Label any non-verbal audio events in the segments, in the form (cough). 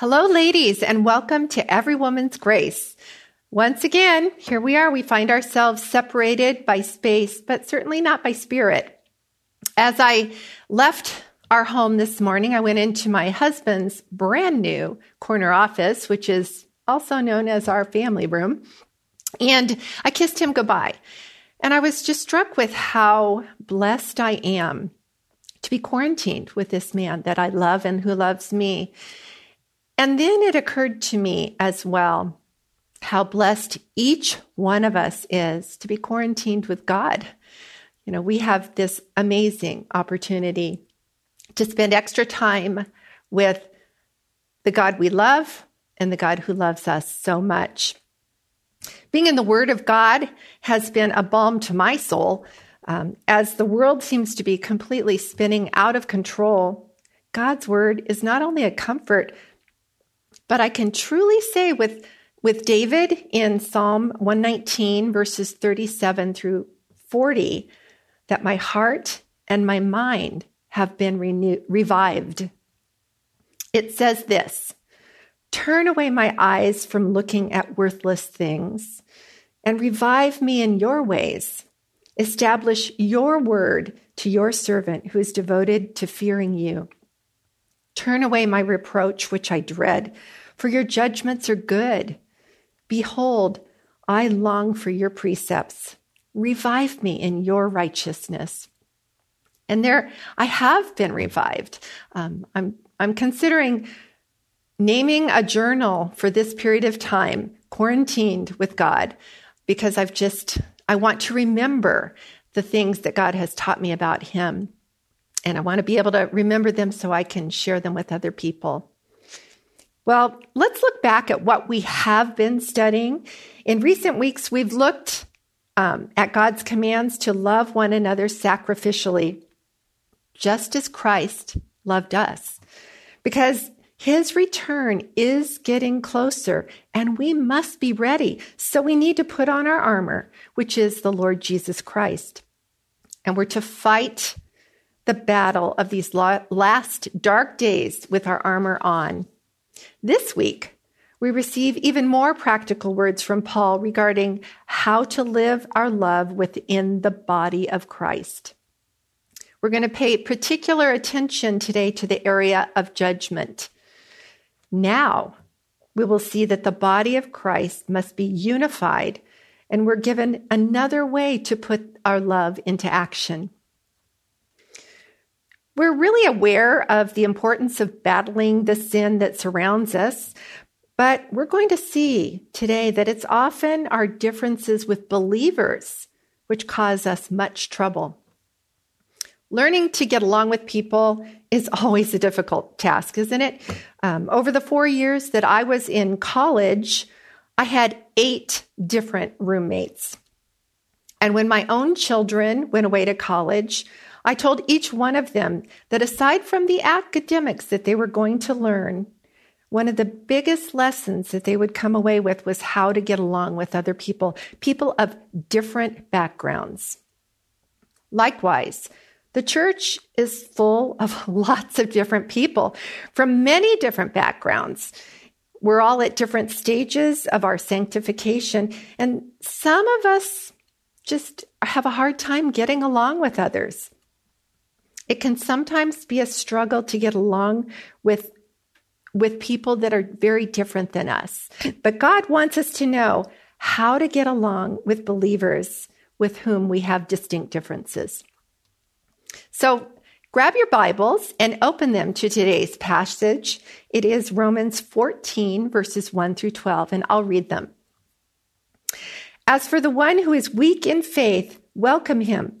Hello, ladies, and welcome to Every Woman's Grace. Once again, here we are. We find ourselves separated by space, but certainly not by spirit. As I left our home this morning, I went into my husband's brand new corner office, which is also known as our family room, and I kissed him goodbye. And I was just struck with how blessed I am to be quarantined with this man that I love and who loves me. And then it occurred to me as well how blessed each one of us is to be quarantined with God. You know, we have this amazing opportunity to spend extra time with the God we love and the God who loves us so much. Being in the Word of God has been a balm to my soul. Um, as the world seems to be completely spinning out of control, God's Word is not only a comfort, but I can truly say with, with David in Psalm 119, verses 37 through 40, that my heart and my mind have been renew- revived. It says this Turn away my eyes from looking at worthless things and revive me in your ways. Establish your word to your servant who is devoted to fearing you. Turn away my reproach, which I dread, for your judgments are good. Behold, I long for your precepts. Revive me in your righteousness. And there, I have been revived. Um, I'm, I'm considering naming a journal for this period of time, quarantined with God, because I've just, I want to remember the things that God has taught me about Him. And I want to be able to remember them so I can share them with other people. Well, let's look back at what we have been studying. In recent weeks, we've looked um, at God's commands to love one another sacrificially, just as Christ loved us. Because his return is getting closer and we must be ready. So we need to put on our armor, which is the Lord Jesus Christ. And we're to fight the battle of these last dark days with our armor on. This week, we receive even more practical words from Paul regarding how to live our love within the body of Christ. We're going to pay particular attention today to the area of judgment. Now, we will see that the body of Christ must be unified, and we're given another way to put our love into action. We're really aware of the importance of battling the sin that surrounds us, but we're going to see today that it's often our differences with believers which cause us much trouble. Learning to get along with people is (laughs) always a difficult task, isn't it? Um, over the four years that I was in college, I had eight different roommates. And when my own children went away to college, I told each one of them that aside from the academics that they were going to learn, one of the biggest lessons that they would come away with was how to get along with other people, people of different backgrounds. Likewise, the church is full of (laughs) lots of different people from many different backgrounds. We're all at different stages of our sanctification, and some of us just have a hard time getting along with others. It can sometimes be a struggle to get along with with people that are very different than us. But God wants us to know how to get along with believers with whom we have distinct differences. So grab your Bibles and open them to today's passage. It is Romans 14, verses 1 through 12, and I'll read them. As for the one who is weak in faith, welcome him,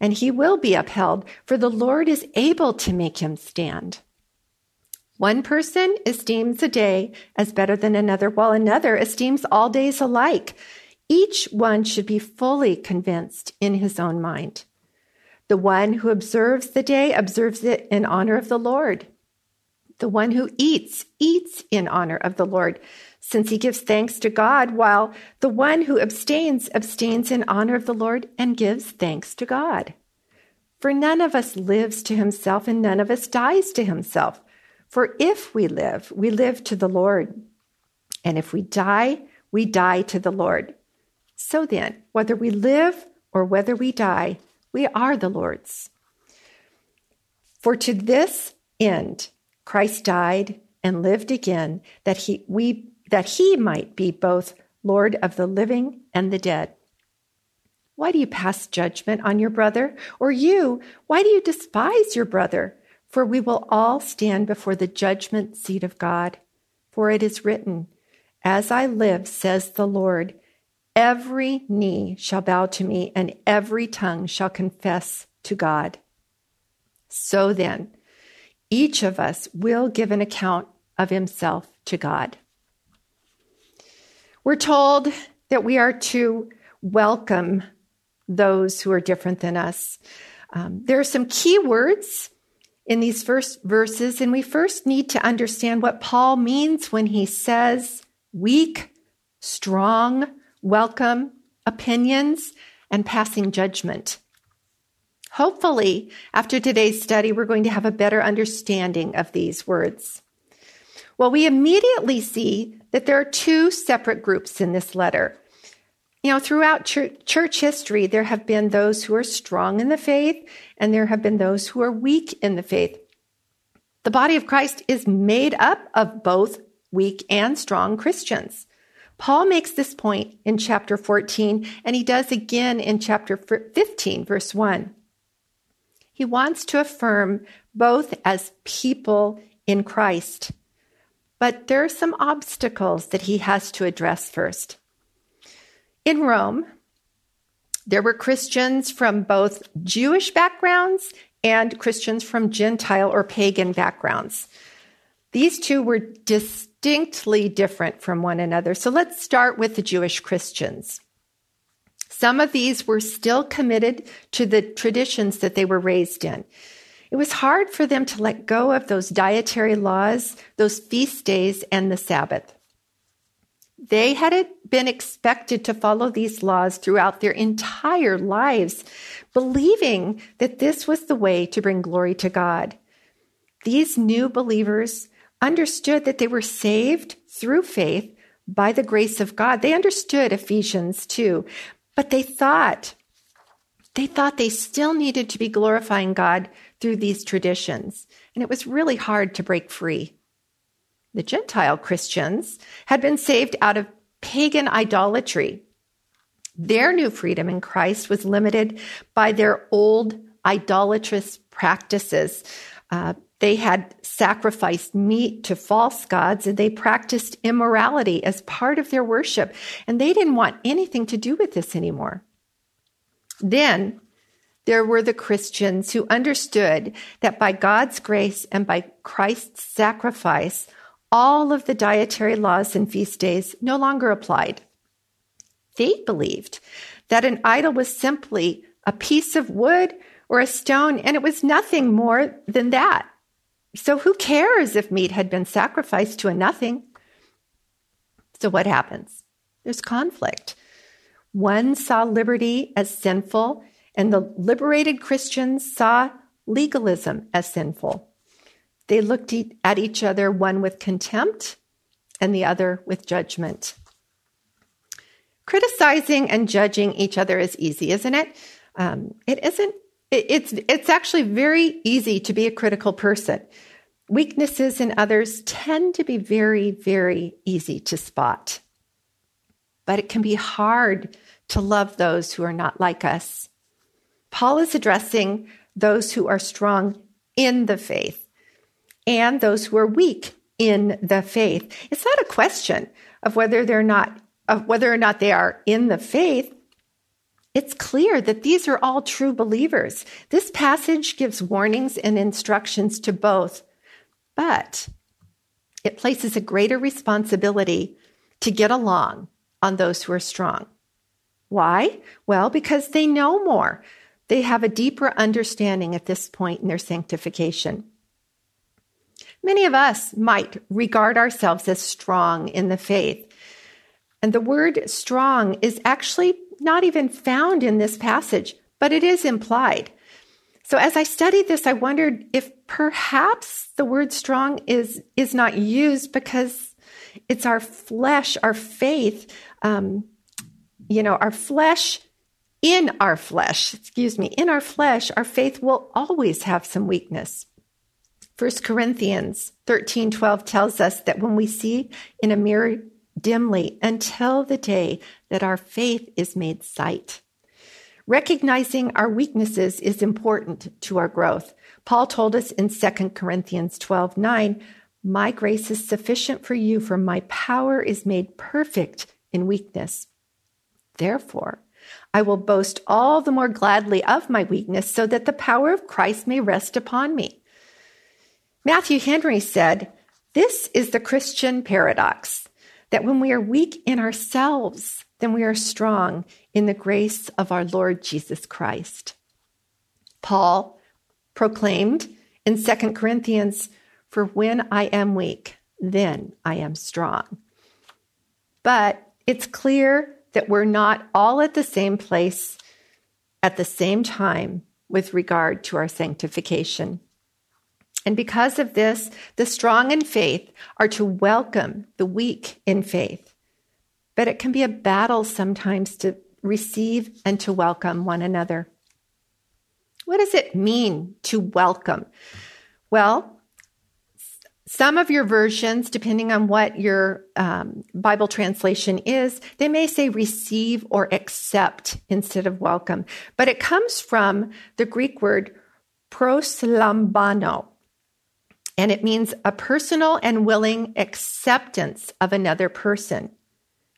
and he will be upheld, for the Lord is able to make him stand. One person esteems a day as better than another, while another esteems all days alike. Each one should be fully convinced in his own mind. The one who observes the day observes it in honor of the Lord. The one who eats, eats in honor of the Lord, since he gives thanks to God, while the one who abstains, abstains in honor of the Lord and gives thanks to God. For none of us lives to himself, and none of us dies to himself. For if we live, we live to the Lord. And if we die, we die to the Lord. So then, whether we live or whether we die, we are the Lord's. For to this end Christ died and lived again that he we that he might be both Lord of the living and the dead. Why do you pass judgment on your brother? Or you, why do you despise your brother? For we will all stand before the judgment seat of God. For it is written, As I live, says the Lord, every knee shall bow to me, and every tongue shall confess to God. So then, each of us will give an account of himself to God. We're told that we are to welcome those who are different than us. Um, there are some key words in these first verses, and we first need to understand what Paul means when he says weak, strong, welcome, opinions, and passing judgment. Hopefully, after today's study, we're going to have a better understanding of these words. Well, we immediately see that there are two separate groups in this letter. You know, throughout church history, there have been those who are strong in the faith, and there have been those who are weak in the faith. The body of Christ is made up of both weak and strong Christians. Paul makes this point in chapter 14, and he does again in chapter 15, verse 1. He wants to affirm both as people in Christ. But there are some obstacles that he has to address first. In Rome, there were Christians from both Jewish backgrounds and Christians from Gentile or pagan backgrounds. These two were distinctly different from one another. So let's start with the Jewish Christians. Some of these were still committed to the traditions that they were raised in. It was hard for them to let go of those dietary laws, those feast days, and the Sabbath. They had been expected to follow these laws throughout their entire lives, believing that this was the way to bring glory to God. These new believers understood that they were saved through faith by the grace of God. They understood Ephesians 2, but they thought they thought they still needed to be glorifying God through these traditions, and it was really hard to break free. The Gentile Christians had been saved out of pagan idolatry. Their new freedom in Christ was limited by their old idolatrous practices. Uh, they had sacrificed meat to false gods and they practiced immorality as part of their worship. And they didn't want anything to do with this anymore. Then there were the Christians who understood that by God's grace and by Christ's sacrifice, all of the dietary laws and feast days no longer applied. They believed that an idol was simply a piece of wood or a stone, and it was nothing more than that. So who cares if meat had been sacrificed to a nothing? So what happens? There's conflict. One saw liberty as sinful, and the liberated Christians saw legalism as sinful. They looked at each other, one with contempt and the other with judgment. Criticizing and judging each other is easy, isn't it? Um, it isn't it's it's actually very easy to be a critical person. Weaknesses in others tend to be very very easy to spot. But it can be hard to love those who are not like us. Paul is addressing those who are strong in the faith and those who are weak in the faith. It's not a question of whether they're not of whether or not they are in the faith. It's clear that these are all true believers. This passage gives warnings and instructions to both. But it places a greater responsibility to get along on those who are strong. Why? Well, because they know more. They have a deeper understanding at this point in their sanctification. Many of us might regard ourselves as strong in the faith. And the word strong is actually not even found in this passage, but it is implied. So as I studied this, I wondered if perhaps the word strong is, is not used because it's our flesh, our faith, um, you know, our flesh in our flesh, excuse me, in our flesh, our faith will always have some weakness. 1 Corinthians 13 12 tells us that when we see in a mirror dimly until the day that our faith is made sight. Recognizing our weaknesses is important to our growth. Paul told us in 2 Corinthians 12 9, My grace is sufficient for you, for my power is made perfect in weakness. Therefore, I will boast all the more gladly of my weakness so that the power of Christ may rest upon me. Matthew Henry said, This is the Christian paradox that when we are weak in ourselves, then we are strong in the grace of our Lord Jesus Christ. Paul proclaimed in 2 Corinthians, For when I am weak, then I am strong. But it's clear that we're not all at the same place at the same time with regard to our sanctification. And because of this, the strong in faith are to welcome the weak in faith. But it can be a battle sometimes to receive and to welcome one another. What does it mean to welcome? Well, some of your versions, depending on what your um, Bible translation is, they may say receive or accept instead of welcome. But it comes from the Greek word proslambano, and it means a personal and willing acceptance of another person.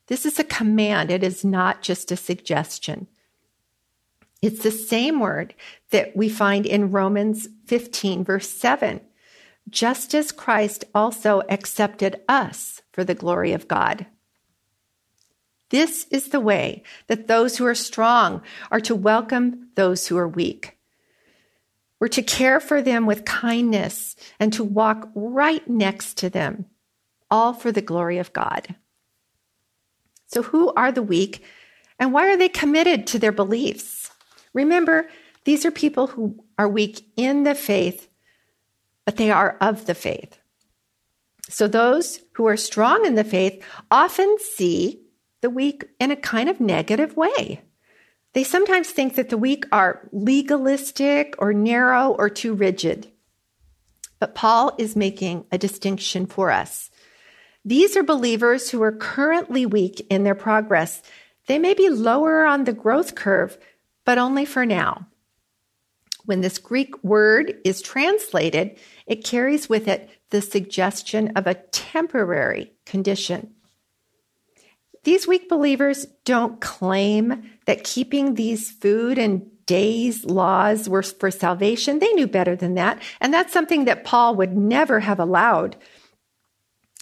This is a command, it is not just a suggestion. It's the same word that we find in Romans 15, verse 7 just as Christ also accepted us for the glory of God. This is the way that those who are strong are to welcome those who are weak. We're to care for them with kindness and to walk right next to them, all for the glory of God. So, who are the weak and why are they committed to their beliefs? Remember, these are people who are weak in the faith but they are of the faith. So those who are strong in the faith often see the weak in a kind of negative way. They sometimes think that the weak are legalistic or narrow or too rigid. But Paul is making a distinction for us. These are believers who are currently weak in their progress. They may be lower on the growth curve, but only for now. When this Greek word is translated, it carries with it the suggestion of a temporary condition. These weak believers don't claim that keeping these food and days laws were for salvation. They knew better than that. And that's something that Paul would never have allowed.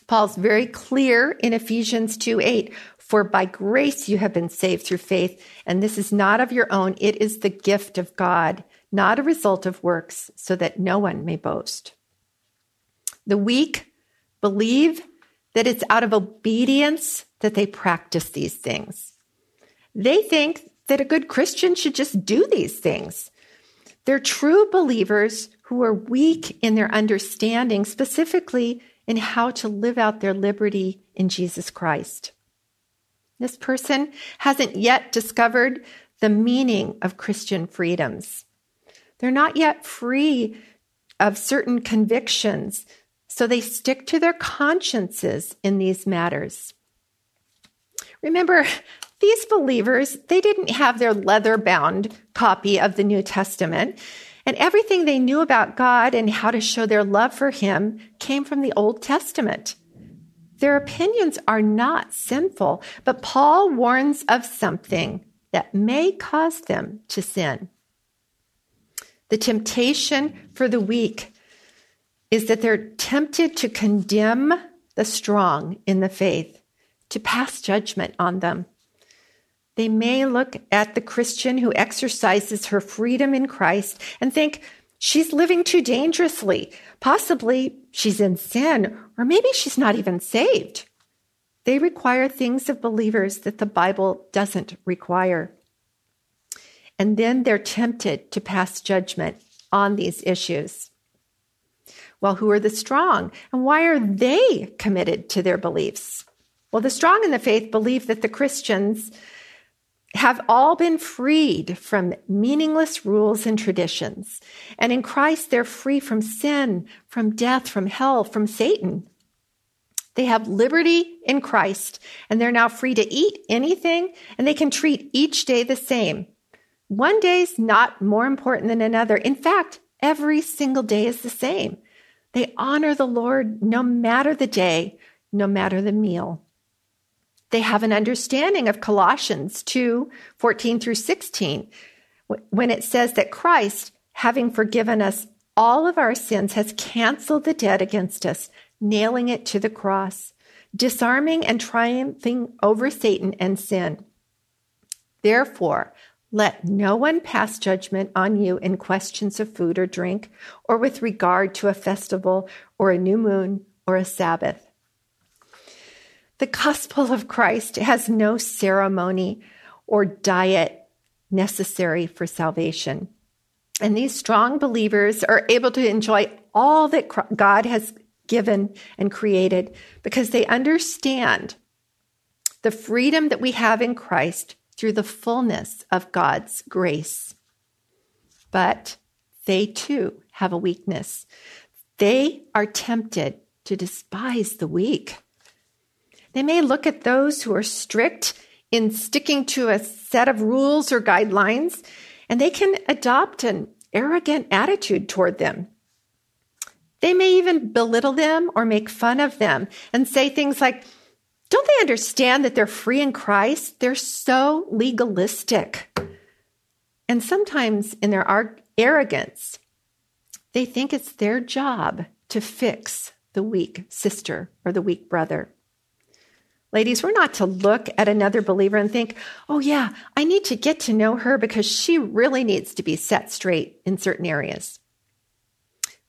Paul's very clear in Ephesians 2 8, for by grace you have been saved through faith, and this is not of your own, it is the gift of God, not a result of works, so that no one may boast. The weak believe that it's out of obedience that they practice these things. They think that a good Christian should just do these things. They're true believers who are weak in their understanding, specifically in how to live out their liberty in Jesus Christ. This person hasn't yet discovered the meaning of Christian freedoms. They're not yet free of certain convictions so they stick to their consciences in these matters. Remember, these believers, they didn't have their leather bound copy of the New Testament. And everything they knew about God and how to show their love for Him came from the Old Testament. Their opinions are not sinful, but Paul warns of something that may cause them to sin. The temptation for the weak is that they're tempted to condemn the strong in the faith to pass judgment on them. They may look at the Christian who exercises her freedom in Christ and think she's living too dangerously. Possibly she's in sin, or maybe she's not even saved. They require things of believers that the Bible doesn't require. And then they're tempted to pass judgment on these issues. Well, who are the strong? And why are they committed to their beliefs? Well, the strong in the faith believe that the Christians have all been freed from meaningless rules and traditions. And in Christ, they're free from sin, from death, from hell, from Satan. They have liberty in Christ, and they're now free to eat anything, and they can treat each day the same. One day is not more important than another. In fact, every single day is the same. They honor the Lord no matter the day, no matter the meal. They have an understanding of Colossians 2 14 through 16, when it says that Christ, having forgiven us all of our sins, has canceled the debt against us, nailing it to the cross, disarming and triumphing over Satan and sin. Therefore, let no one pass judgment on you in questions of food or drink, or with regard to a festival, or a new moon, or a Sabbath the gospel of Christ has no ceremony or diet necessary for salvation. And these strong believers are able to enjoy all that God has given and created because they understand the freedom that we have in Christ through the fullness of God's grace. But they too have a weakness. They are tempted to despise the weak. They may look at those who are strict in sticking to a set of rules or guidelines, and they can adopt an arrogant attitude toward them. They may even belittle them or make fun of them and say things like, Don't they understand that they're free in Christ? They're so legalistic. And sometimes in their arrogance, they think it's their job to fix the weak sister or the weak brother. Ladies, we're not to look at another believer and think, oh, yeah, I need to get to know her because she really needs to be set straight in certain areas.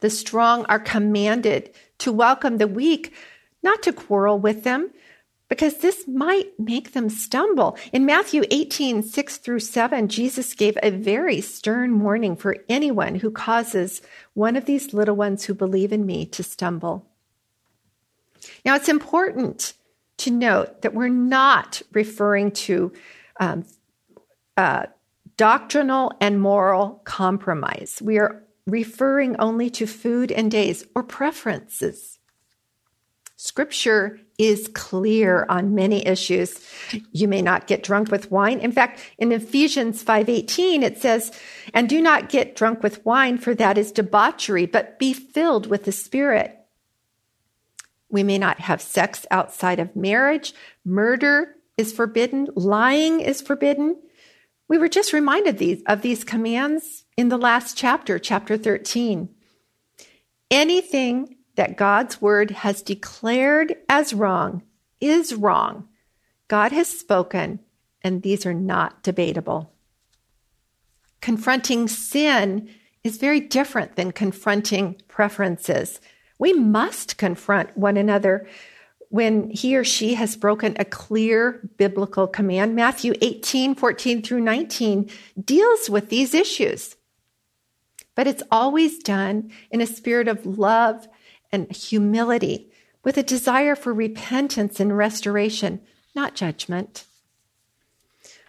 The strong are commanded to welcome the weak, not to quarrel with them, because this might make them stumble. In Matthew 18, 6 through 7, Jesus gave a very stern warning for anyone who causes one of these little ones who believe in me to stumble. Now, it's important to note that we're not referring to um, uh, doctrinal and moral compromise. We are referring only to food and days or preferences. Scripture is clear on many issues. You may not get drunk with wine. In fact, in Ephesians 5:18 it says, "And do not get drunk with wine for that is debauchery, but be filled with the Spirit." We may not have sex outside of marriage. Murder is forbidden. Lying is forbidden. We were just reminded these, of these commands in the last chapter, chapter 13. Anything that God's word has declared as wrong is wrong. God has spoken, and these are not debatable. Confronting sin is very different than confronting preferences. We must confront one another when he or she has broken a clear biblical command. Matthew 18, 14 through 19 deals with these issues. But it's always done in a spirit of love and humility with a desire for repentance and restoration, not judgment.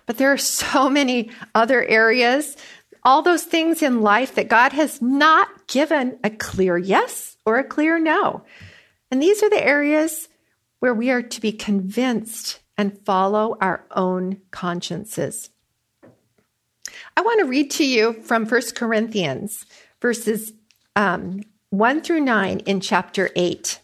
But there are so (laughs) many other areas, all those things in life that God has not given a clear yes or a clear no. And these are the areas where we are to be convinced and follow our own consciences. I want to read to you from 1 Corinthians, verses um, 1 through 9 in chapter 8.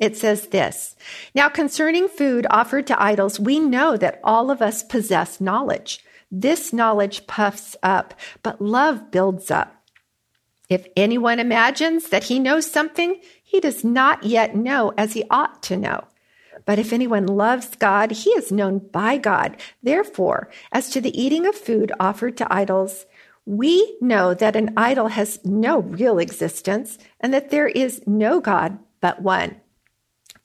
It says this Now, concerning food offered to idols, we know that all of us possess knowledge. This knowledge puffs up, but love builds up. If anyone imagines that he knows something, he does not yet know as he ought to know. But if anyone loves God, he is known by God. Therefore, as to the eating of food offered to idols, we know that an idol has no real existence and that there is no God but one.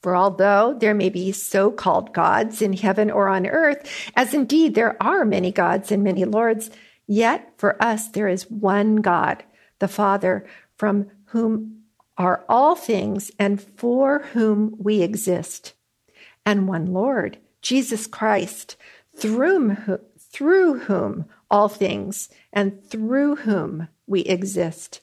For although there may be so called gods in heaven or on earth, as indeed there are many gods and many lords, yet for us there is one God, the Father, from whom are all things and for whom we exist, and one Lord, Jesus Christ, through, through whom all things and through whom we exist.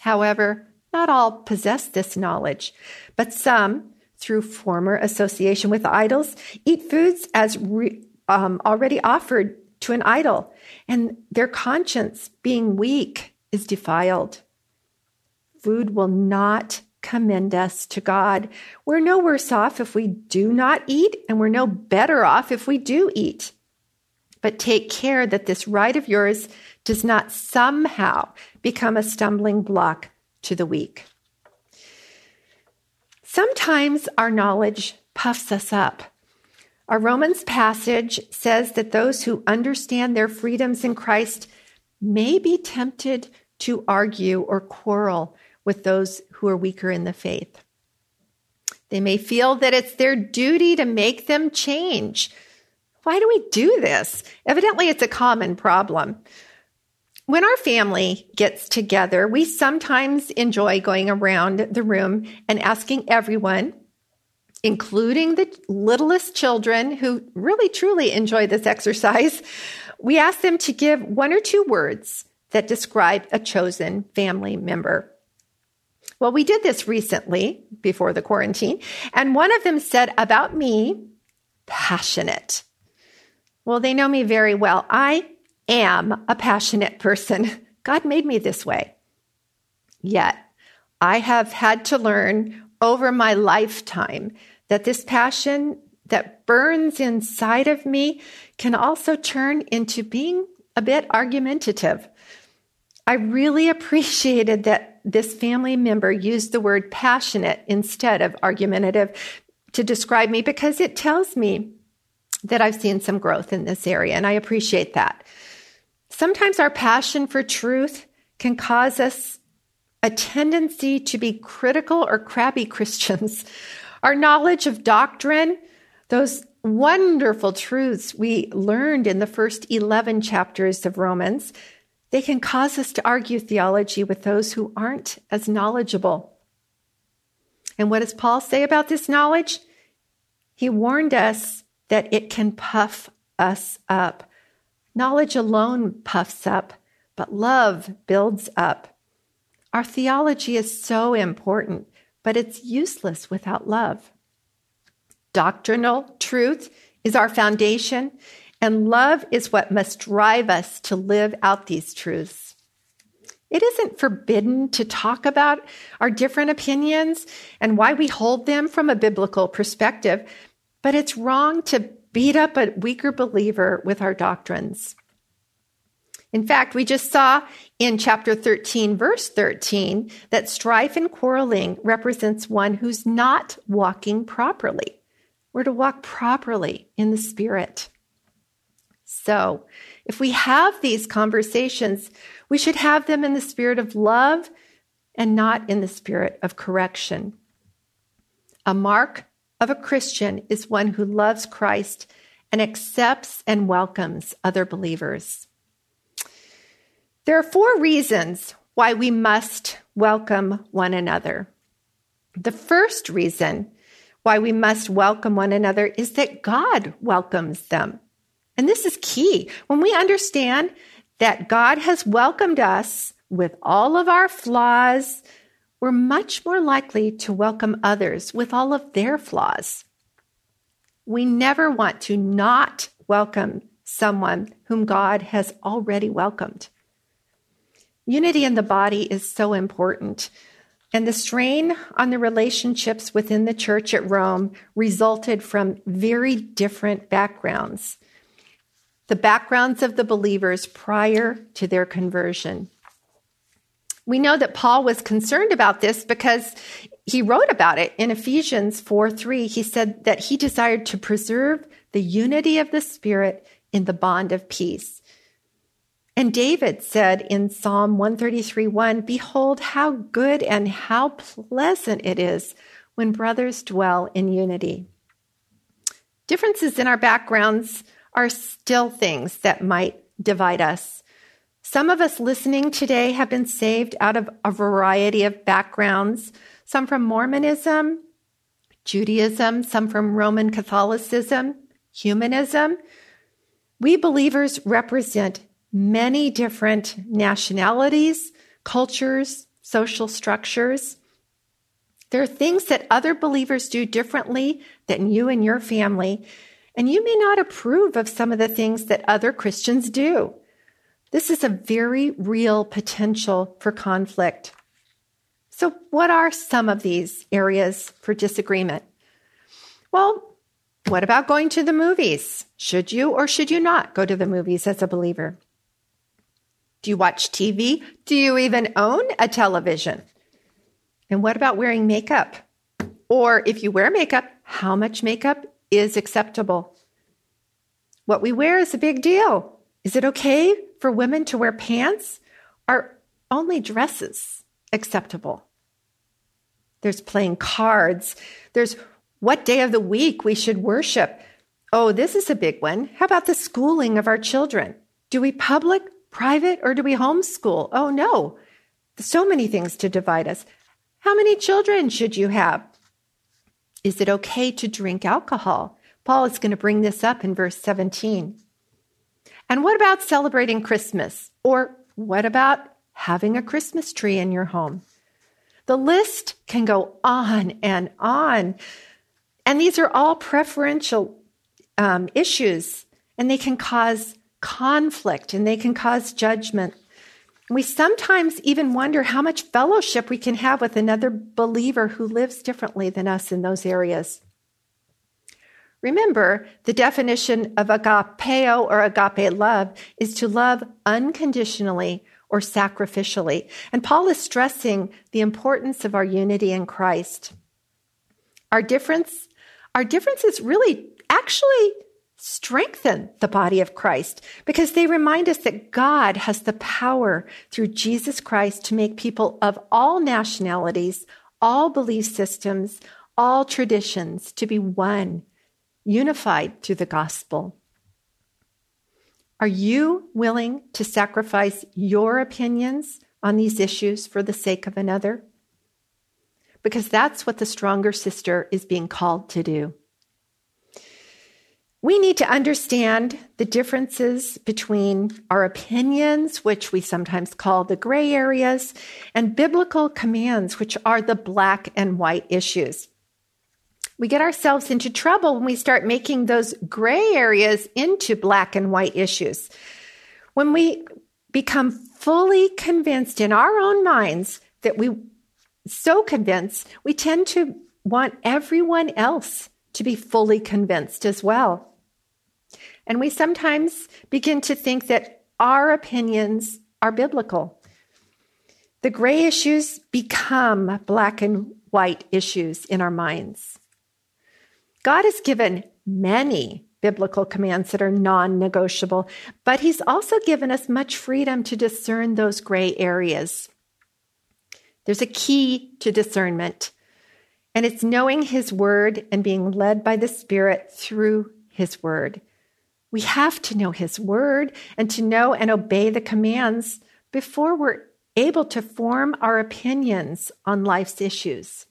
However, not all possess this knowledge, but some, through former association with idols, eat foods as re, um, already offered to an idol, and their conscience, being weak, is defiled. Food will not commend us to God. We're no worse off if we do not eat, and we're no better off if we do eat. But take care that this right of yours does not somehow become a stumbling block to the weak. Sometimes our knowledge puffs us up. Our Romans passage says that those who understand their freedoms in Christ may be tempted to argue or quarrel with those who are weaker in the faith. They may feel that it's their duty to make them change. Why do we do this? Evidently, it's a common problem. When our family gets together, we sometimes enjoy going around the room and asking everyone, including the littlest children who really truly enjoy this exercise, we ask them to give one or two words that describe a chosen family member. Well, we did this recently before the quarantine, and one of them said about me, passionate. Well, they know me very well. I am a passionate person. God made me this way. Yet, I have had to learn over my lifetime that this passion that burns inside of me can also turn into being a bit argumentative. I really (laughs) appreciated that this family member used the word passionate instead of argumentative to describe me because it tells me that I've seen some growth in this area, and I appreciate that. Sometimes our passion for truth can cause us a tendency to be critical or crabby (laughs) Christians. Our knowledge of doctrine, those wonderful truths we learned in the first 11 chapters of Romans, they can cause us to argue theology with those who aren't as knowledgeable. And what does Paul say about this knowledge? He warned us that it can puff us up. Knowledge alone puffs up, but love builds up. Our theology is so important, but it's useless without love. Doctrinal truth is our foundation, and love is what must drive us to live out these truths. It isn't forbidden to talk about our different opinions and why we hold them from a biblical perspective, but it's wrong to beat up a weaker believer with our doctrines. In fact, we just saw in chapter 13, verse 13, that strife and quarreling represents one who's not walking properly. We're to walk properly in the Spirit. So, if we have these conversations, we should have them in the spirit of love and not in the spirit of correction. A mark of a Christian is one who loves Christ and accepts and welcomes other believers. There are four reasons why we must welcome one another. The first reason why we must welcome one another is that God welcomes them. And this is key. When we understand that God has welcomed us with all of our flaws, we're much more likely to welcome others with all of their flaws. We never want to not welcome someone whom God has already welcomed. Unity in the body is so important. And the strain on the relationships within the church at Rome resulted from very different backgrounds. The backgrounds of the believers prior to their conversion. We know that Paul was concerned about this because he wrote about it in Ephesians 4 3. He said that he desired to preserve the unity of the Spirit in the bond of peace. And David said in Psalm 133 1, Behold, how good and how pleasant it is when brothers dwell in unity. Differences in our backgrounds are still things that might divide us. Some of us listening today have been saved out of a variety of backgrounds, some from Mormonism, Judaism, some from Roman Catholicism, humanism. We believers represent many different nationalities, cultures, social structures. There are things that other believers do differently than you and your family, and you may not approve of some of the things that other Christians do. This is a very real potential for conflict. So, what are some of these areas for disagreement? Well, what about going to the movies? Should you or should you not go to the movies as a believer? Do you watch TV? Do you even own a television? And what about wearing makeup? Or if you wear makeup, how much makeup is acceptable? What we wear is a big deal. Is it okay for women to wear pants? Are only dresses acceptable? There's playing cards. There's what day of the week we should worship. Oh, this is a big one. How about the schooling of our children? Do we public private or do we homeschool? Oh no. So many things to divide us. How many children should you have? Is it okay to drink alcohol? Paul is going to bring this up in verse 17. And what about celebrating Christmas? Or what about having a Christmas tree in your home? The list can go on and on. And these are all preferential um, issues, and they can cause conflict and they can cause judgment. We sometimes even wonder how much fellowship we can have with another believer who lives differently than us in those areas. Remember, the definition of agapeo or agape love is to love unconditionally or sacrificially. And Paul is stressing the importance of our unity in Christ. Our difference, our differences really actually strengthen the body of Christ because they remind us that God has the power through Jesus Christ to make people of all nationalities, all belief systems, all traditions to be one, unified through the gospel. Are you willing to sacrifice your opinions on these issues for the sake of another? Because that's what the stronger sister is being called to do. We need to understand the differences between our opinions, which we sometimes call the gray areas, and biblical commands, which are the black and white issues. We get ourselves into trouble when we start making those gray areas into black and white issues. When we become fully convinced in our own minds that we so convinced, we tend to want everyone else to be fully convinced as well. And we sometimes begin to think that our opinions are biblical. The gray issues become black and white issues in our minds. God has given many biblical commands that are non negotiable, but He's also given us much freedom to discern those gray areas. There's a key to discernment, and it's knowing His Word and being led by the Spirit through His Word. We have to know His Word and to know and obey the commands before we're able to form our opinions on life's issues.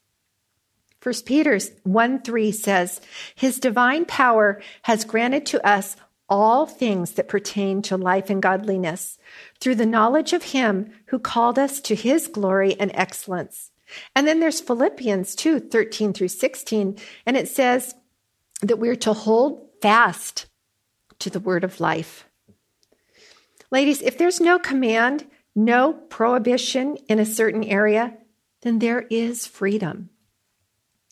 1 Peter 1 3 says, His divine power has granted to us all things that pertain to life and godliness through the knowledge of Him who called us to His glory and excellence. And then there's Philippians 2 13 through 16, and it says that we're to hold fast to the word of life. Ladies, if there's no command, no prohibition in a certain area, then there is freedom.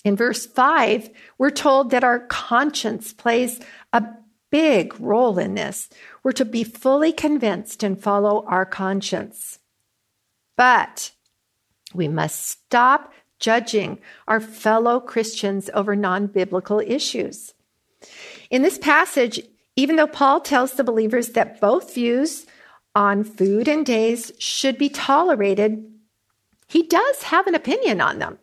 In verse 5, we're told that our conscience plays a big role in this. We're to be fully convinced and follow our conscience. But we must stop judging our fellow Christians over non biblical issues. In this passage, even though Paul tells the believers that both views on food and days should be tolerated, he does have an opinion on them.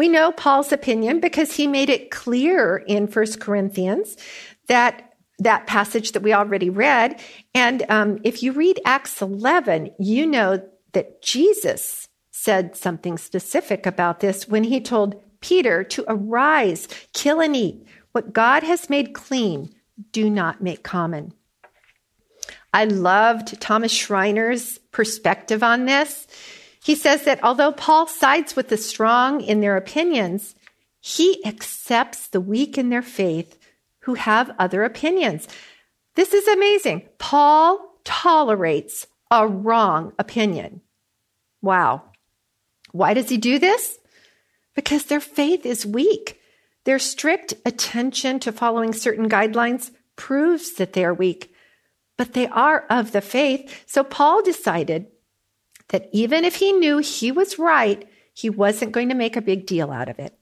We know Paul's opinion because he made it clear in 1 Corinthians that that passage that we already read. And um, if you read Acts 11, you know that Jesus said something specific about this when he told Peter to arise, kill and eat. What God has made clean, do not make common. I loved Thomas Schreiner's perspective on this. He says that although Paul sides with the strong in their opinions, he accepts the weak in their faith who have other opinions. This is amazing. Paul tolerates a wrong opinion. Wow. Why does he do this? Because their faith is weak. Their strict attention to following certain guidelines proves that they are weak, but they are of the faith. So Paul decided that even if he knew he was right, he wasn't going to make a big deal out of it.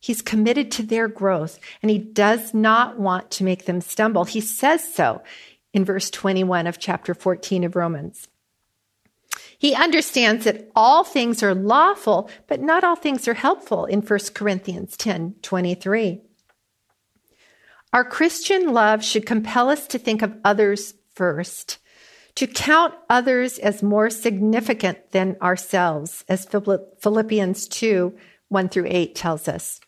He's committed to their growth and he does not want to make them stumble. He says so in verse 21 of chapter 14 of Romans. He understands that all things are lawful, but not all things are helpful in 1 Corinthians 10 23. Our Christian love should compel us to think of others first, to count others as more significant than ourselves, as Philippians 2 1 through 8 tells us.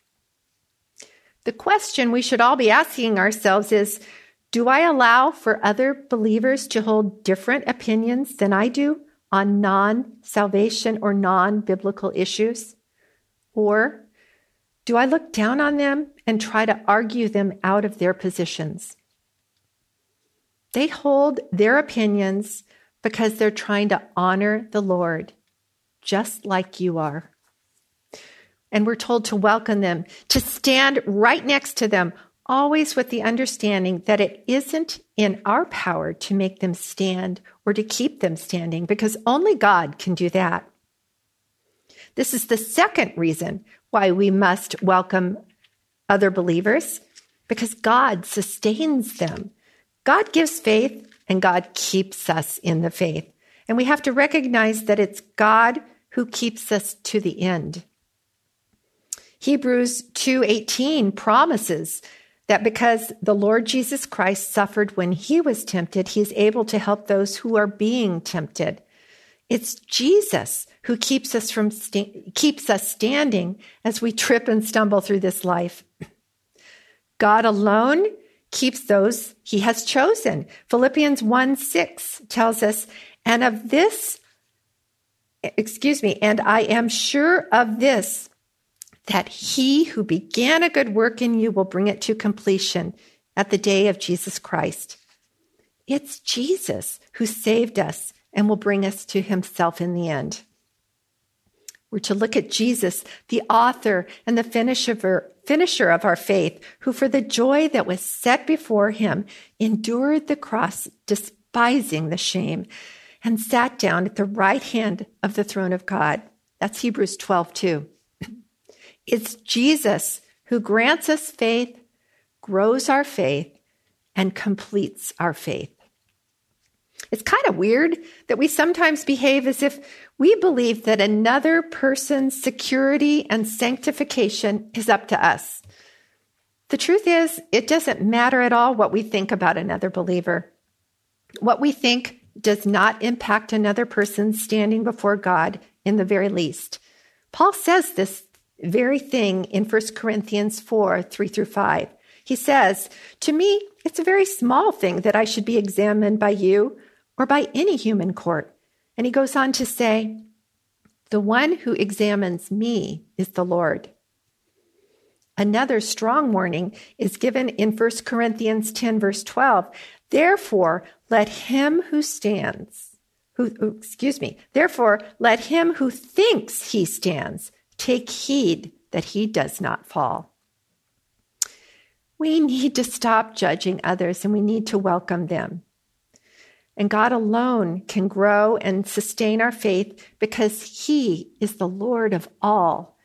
The question we should all be asking ourselves is Do I allow for other believers to hold different opinions than I do on non salvation or non biblical issues? Or do I look down on them and try to argue them out of their positions? They hold their opinions because they're trying to honor the Lord, just like you are. And we're told to welcome them, to stand right next to them, always with the understanding that it isn't in our power to make them stand or to keep them standing, because only God can do that. This is the second reason why we must welcome other believers, because God sustains them. God gives faith and God keeps us in the faith. And we have to recognize that it's God who keeps us to the end. Hebrews 2:18 promises that because the Lord Jesus Christ suffered when he was tempted, he is able to help those who are being tempted. It's Jesus who keeps us from sta- keeps us standing as we trip and stumble through this life. God alone keeps those he has chosen. Philippians 1 6 tells us, and of this, excuse me, and I am sure of this, that he who began a good work in you will bring it to completion at the day of Jesus Christ. It's Jesus who saved us and will bring us to himself in the end. We're to look at Jesus, the author and the finisher, finisher of our faith, who for the joy that was set before him endured the cross, despising the shame, and sat down at the right hand of the throne of God. That's Hebrews 12, 2. (clears throat) It's Jesus who grants us faith, grows our faith, and completes our faith. It's kind of weird that we sometimes behave as if we believe that another person's security and sanctification is up to us. The truth is, it doesn't matter at all what we think about another believer. What we think does not impact another person's standing before God in the very least. Paul says this very thing in 1 Corinthians 4 3 through 5. He says, To me, it's a very small thing that I should be examined by you or by any human court. And he goes on to say, The one who examines me is the Lord. Another strong warning is given in 1 Corinthians 10, verse 12. Therefore, let him who stands, who, excuse me, therefore, let him who thinks he stands Take heed that he does not fall. We need to stop judging others and we need to welcome them. And God alone can grow and sustain our faith because He is the Lord of all.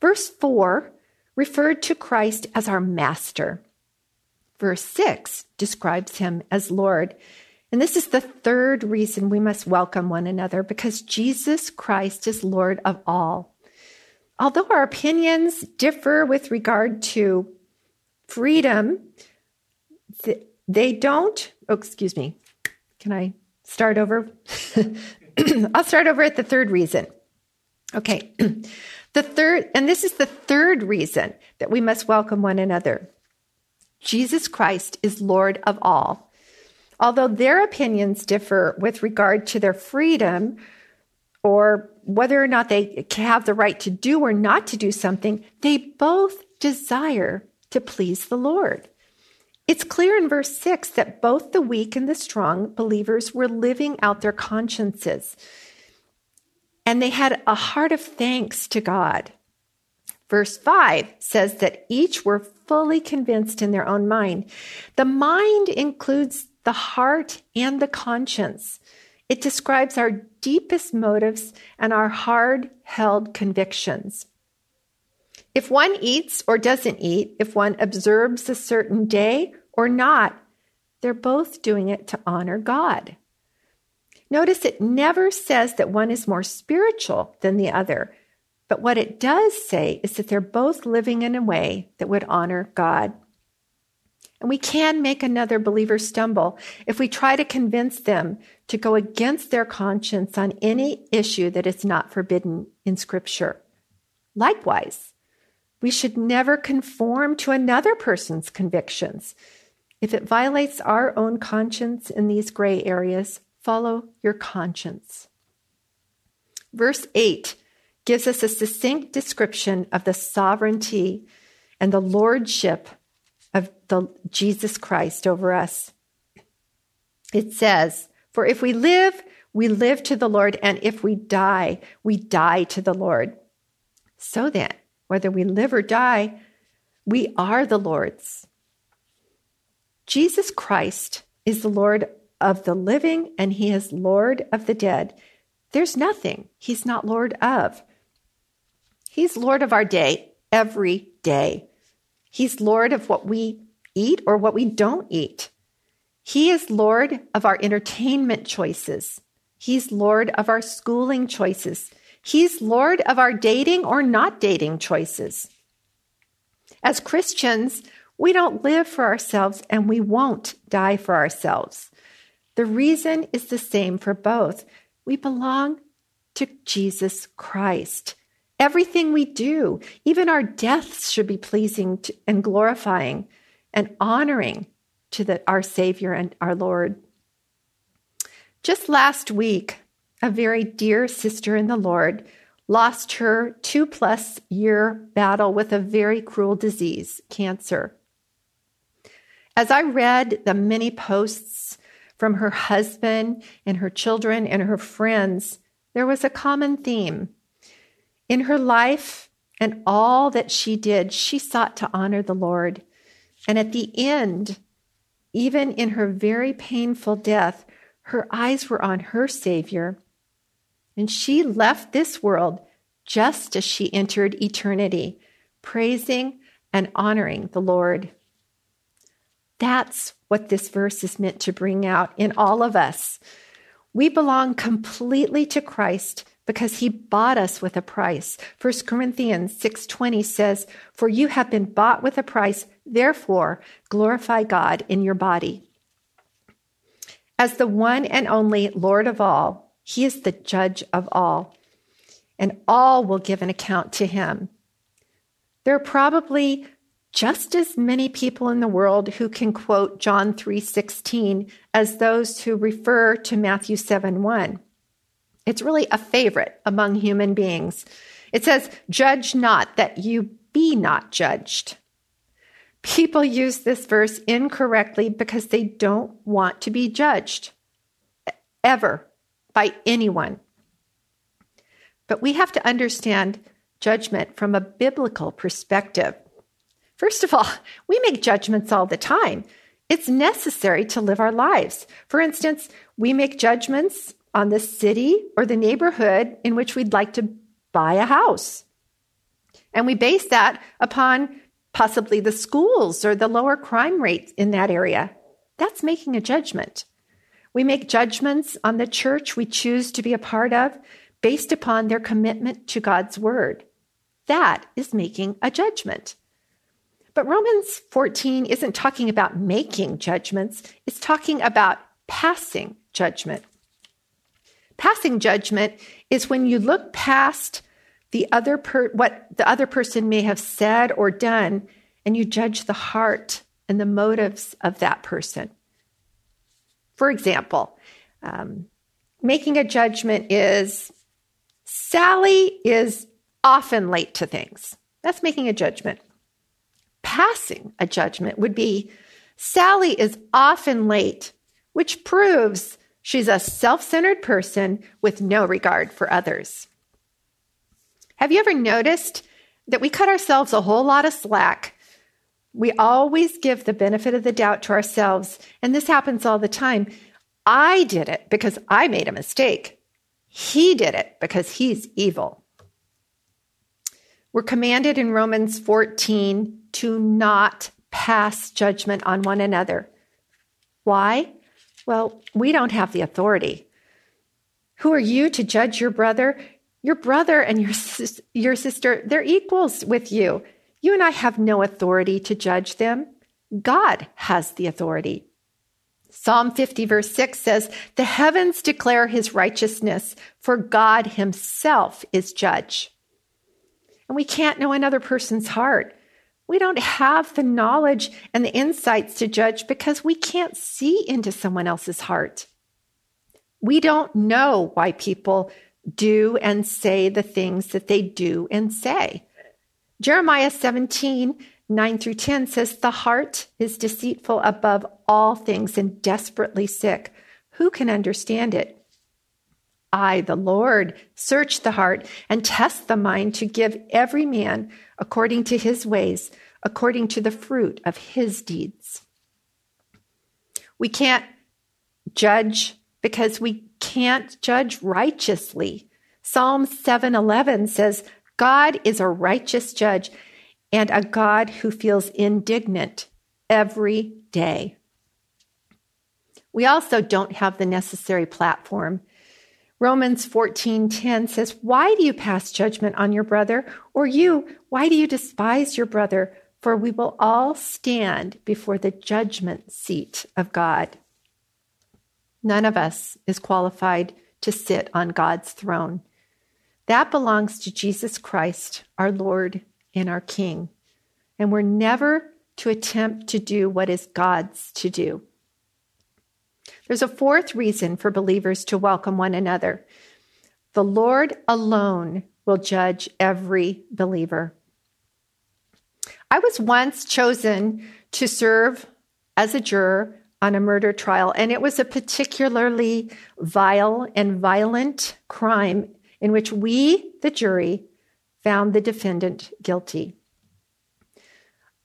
Verse 4 referred to Christ as our master. Verse 6 describes him as Lord. And this is the third reason we must welcome one another because Jesus Christ is Lord of all. Although our opinions differ with regard to freedom, they don't, oh, excuse me. Can I start over? (clears throat) I'll start over at the third reason. Okay. (clears throat) The third, and this is the third reason that we must welcome one another. Jesus Christ is Lord of all. Although their opinions differ with regard to their freedom or whether or not they have the right to do or not to do something, they both desire to please the Lord. It's clear in verse 6 that both the weak and the strong believers were living out their consciences and they had a heart of thanks to God. Verse 5 says that each were fully convinced in their own mind. The mind includes the heart and the conscience. It describes our deepest motives and our hard held convictions. If one eats or doesn't eat, if one observes a certain day or not, they're both doing it to honor God. Notice it never says that one is more spiritual than the other, but what it does say is that they're both living in a way that would honor God. And we can make another believer stumble if we try to convince them to go against their conscience on any issue that is not forbidden in Scripture. Likewise, we should never conform to another person's convictions. If it violates our own conscience in these gray areas, follow your conscience. Verse 8 gives us a succinct description of the sovereignty and the lordship of the Jesus Christ over us. It says, For if we live, we live to the Lord, and if we die, we die to the Lord. So then, whether we live or die, we are the Lord's. Jesus Christ is the Lord of the living and he is Lord of the dead. There's nothing he's not Lord of. He's Lord of our day every day. He's Lord of what we eat or what we don't eat. He is Lord of our entertainment choices. He's Lord of our schooling choices. He's Lord of our dating or not dating choices. As Christians, we don't live for ourselves and we won't die for ourselves. The reason is the same for both. We belong to Jesus Christ. Everything we do, even our deaths, should be pleasing to, and glorifying and honoring to the, our Savior and our Lord. Just last week, a very dear sister in the Lord lost her two plus year battle with a very cruel disease, cancer. As I read the many posts from her husband and her children and her friends, there was a common theme. In her life and all that she did, she sought to honor the Lord. And at the end, even in her very painful death, her eyes were on her Savior. And she left this world just as she entered eternity, praising and honoring the Lord. That's what this verse is meant to bring out in all of us. We belong completely to Christ because he bought us with a price. 1 Corinthians 6:20 says, "For you have been bought with a price, therefore glorify God in your body." As the one and only Lord of all, he is the judge of all, and all will give an account to him. There are probably just as many people in the world who can quote John 3:16 as those who refer to Matthew 7:1. It's really a favorite among human beings. It says, "Judge not that you be not judged." People use this verse incorrectly because they don't want to be judged ever by anyone. But we have to understand judgment from a biblical perspective. First of all, (laughs) we make judgments all the time. It's necessary to live our lives. For instance, we make judgments on the city or the neighborhood in which we'd like to buy a house. And we base that upon possibly the schools or the lower crime rates in that area. That's making a judgment. We make judgments on the church we choose to be a part of based upon their commitment to God's word. That is making a judgment. But Romans 14 isn't talking about making judgments, it's talking about passing judgment. Passing judgment is when you look past the other per- what the other person may have said or done and you judge the heart and the motives of that person. For example, um, making a judgment is Sally is often late to things. That's making a judgment passing a judgment would be Sally is often late, which proves she's a self centered person with no regard for others. Have you ever noticed that we cut ourselves a whole lot of slack? We always give the benefit of the doubt to ourselves, and this happens all the time. I did it because I made a mistake. He did it because he's evil. We're commanded in Romans 14 to not pass judgment on one another. Why? Well, we don't have the authority. Who are you to judge your brother? Your brother and your, your sister, they're equals with you. You and I have no authority to judge them. God has the authority. Psalm 50, verse 6 says, The heavens declare his righteousness, for God himself is judge. And we can't know another person's heart. We don't have the knowledge and the insights to judge because we can't see into someone else's heart. We don't know why people do and say the things that they do and say. Jeremiah 17, 9 through 10 says, The heart is deceitful above all things and desperately sick. Who can understand it? I, the Lord, search the heart and test the mind to give every man according to his ways, according to the fruit of his deeds. We can't judge because we can't judge righteously. Psalm 7:11 says, God is a righteous judge and a God who feels indignant every day. We also don't have the necessary platform Romans 14:10 says, "Why do you pass judgment on your brother? Or you, why do you despise your brother? For we will all stand before the judgment seat of God." None of us is qualified to sit on God's throne. That belongs to Jesus Christ, our Lord and our King. And we're never to attempt to do what is God's to do. There's a fourth reason for believers to welcome one another. The Lord alone will judge every believer. I was once chosen to serve as a juror on a murder trial, and it was a particularly vile and violent crime in which we, the jury, found the defendant guilty.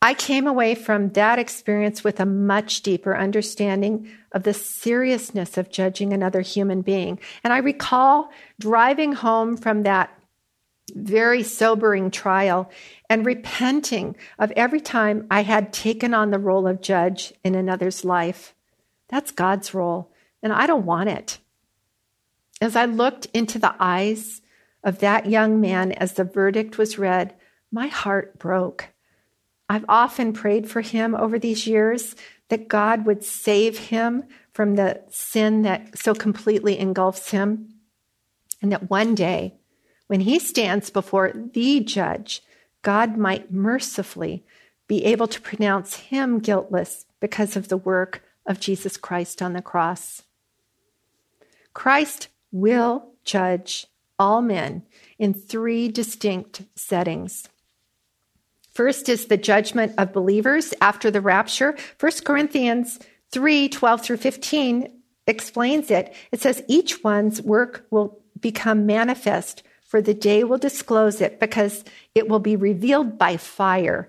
I came away from that experience with a much deeper understanding of the seriousness of judging another human being. And I recall driving home from that very sobering trial and repenting of every time I had taken on the role of judge in another's life. That's God's role, and I don't want it. As I looked into the eyes of that young man as the verdict was read, my heart broke. I've often prayed for him over these years that God would save him from the sin that so completely engulfs him. And that one day, when he stands before the judge, God might mercifully be able to pronounce him guiltless because of the work of Jesus Christ on the cross. Christ will judge all men in three distinct settings. First is the judgment of believers after the rapture. 1 Corinthians 3 12 through 15 explains it. It says, Each one's work will become manifest, for the day will disclose it, because it will be revealed by fire.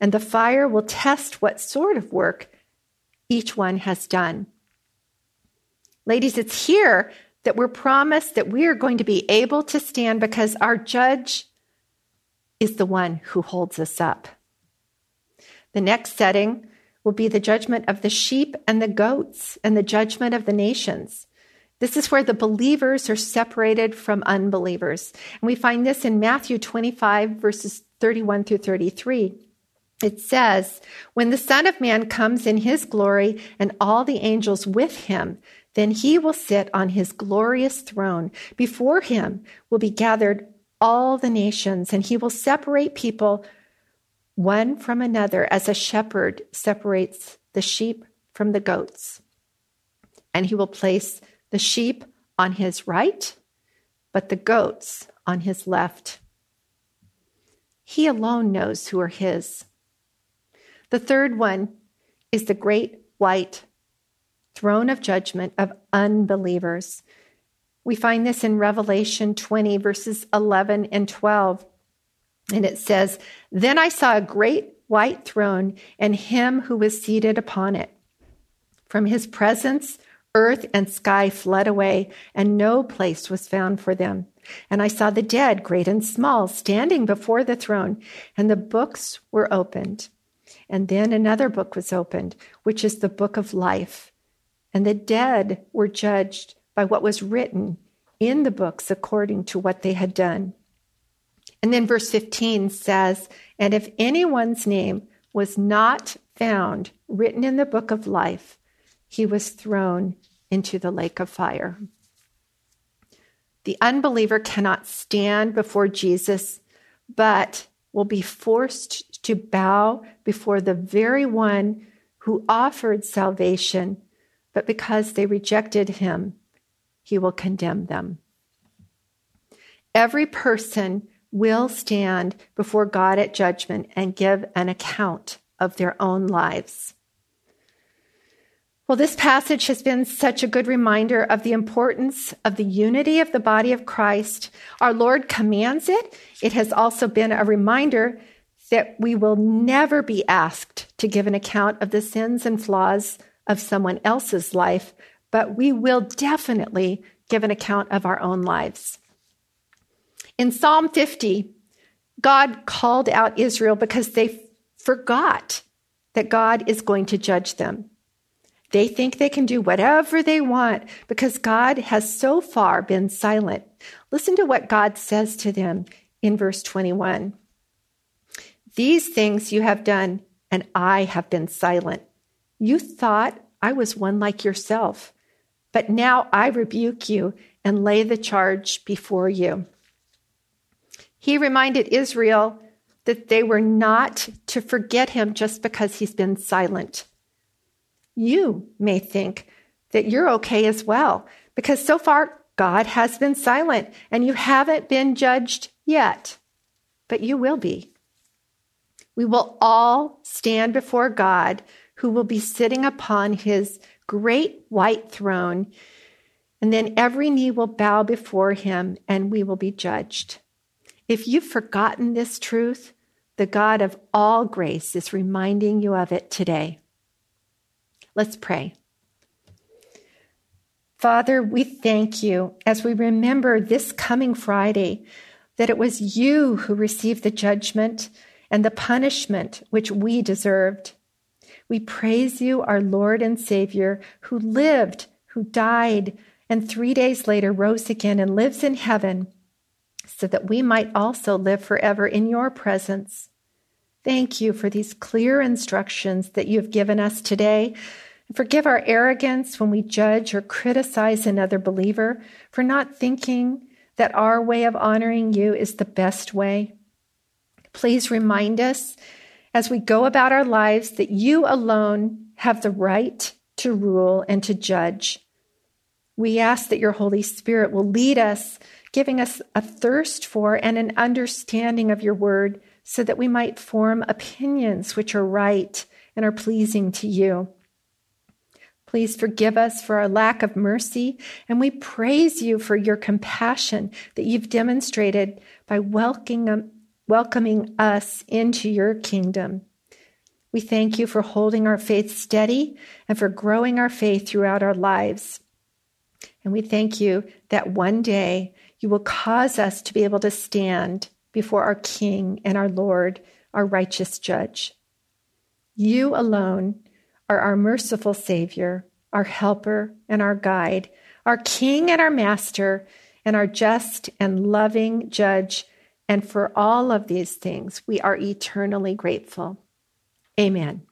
And the fire will test what sort of work each one has done. Ladies, it's here that we're promised that we are going to be able to stand because our judge is the one who holds us up. The next setting will be the judgment of the sheep and the goats and the judgment of the nations. This is where the believers are separated from unbelievers. And we find this in Matthew 25, verses 31 through 33. It says, When the Son of Man comes in his glory and all the angels with him, then he will sit on his glorious throne. Before him will be gathered all the nations, and he will separate people one from another as a shepherd separates the sheep from the goats. And he will place the sheep on his right, but the goats on his left. He alone knows who are his. The third one is the great white throne of judgment of unbelievers. We find this in Revelation 20, verses 11 and 12. And it says, Then I saw a great white throne and him who was seated upon it. From his presence, earth and sky fled away, and no place was found for them. And I saw the dead, great and small, standing before the throne, and the books were opened. And then another book was opened, which is the book of life. And the dead were judged by what was written in the books according to what they had done. And then verse 15 says, And if anyone's name was not found written in the book of life, he was thrown into the lake of fire. The unbeliever cannot stand before Jesus, but will be forced to bow before the very one who offered salvation, but because they rejected him, he will condemn them. Every person will stand before God at judgment and give an account of their own lives. Well, this passage has been such a good reminder of the importance of the unity of the body of Christ. Our Lord commands it. It has also been a reminder that we will never be asked to give an account of the sins and flaws of someone else's life, but we will definitely give an account of our own lives. In Psalm 50, God called out Israel because they forgot that God is going to judge them. They think they can do whatever they want because God has so far been silent. Listen to what God says to them in verse 21. These things you have done, and I have been silent. You thought I was one like yourself, but now I rebuke you and lay the charge before you. He reminded Israel that they were not to forget him just because he's been silent. You may think that you're okay as well, because so far God has been silent and you haven't been judged yet, but you will be. We will all stand before God, who will be sitting upon his great white throne, and then every knee will bow before him and we will be judged. If you've forgotten this truth, the God of all grace is reminding you of it today. Let's pray. Father, we thank you as we remember this coming Friday that it was you who received the judgment and the punishment which we deserved. We praise you, our Lord and Savior, who lived, who died, and three days later rose again and lives in heaven so that we might also live forever in your presence. Thank you for these clear instructions that you have given us today. Forgive our arrogance when we judge or criticize another believer for not thinking that our way of honoring you is the best way. Please remind us as we go about our lives that you alone have the right to rule and to judge. We ask that your Holy Spirit will lead us giving us a thirst for and an understanding of your word so that we might form opinions which are right and are pleasing to you. Please forgive us for our lack of mercy, and we praise you for your compassion that you've demonstrated by welcoming, welcoming us into your kingdom. We thank you for holding our faith steady and for growing our faith throughout our lives. And we thank you that one day you will cause us to be able to stand before our King and our Lord, our righteous judge. You alone are our merciful Savior, our helper and our guide, our King and our Master, and our just and loving judge. And for all of these things, we are eternally grateful. Amen.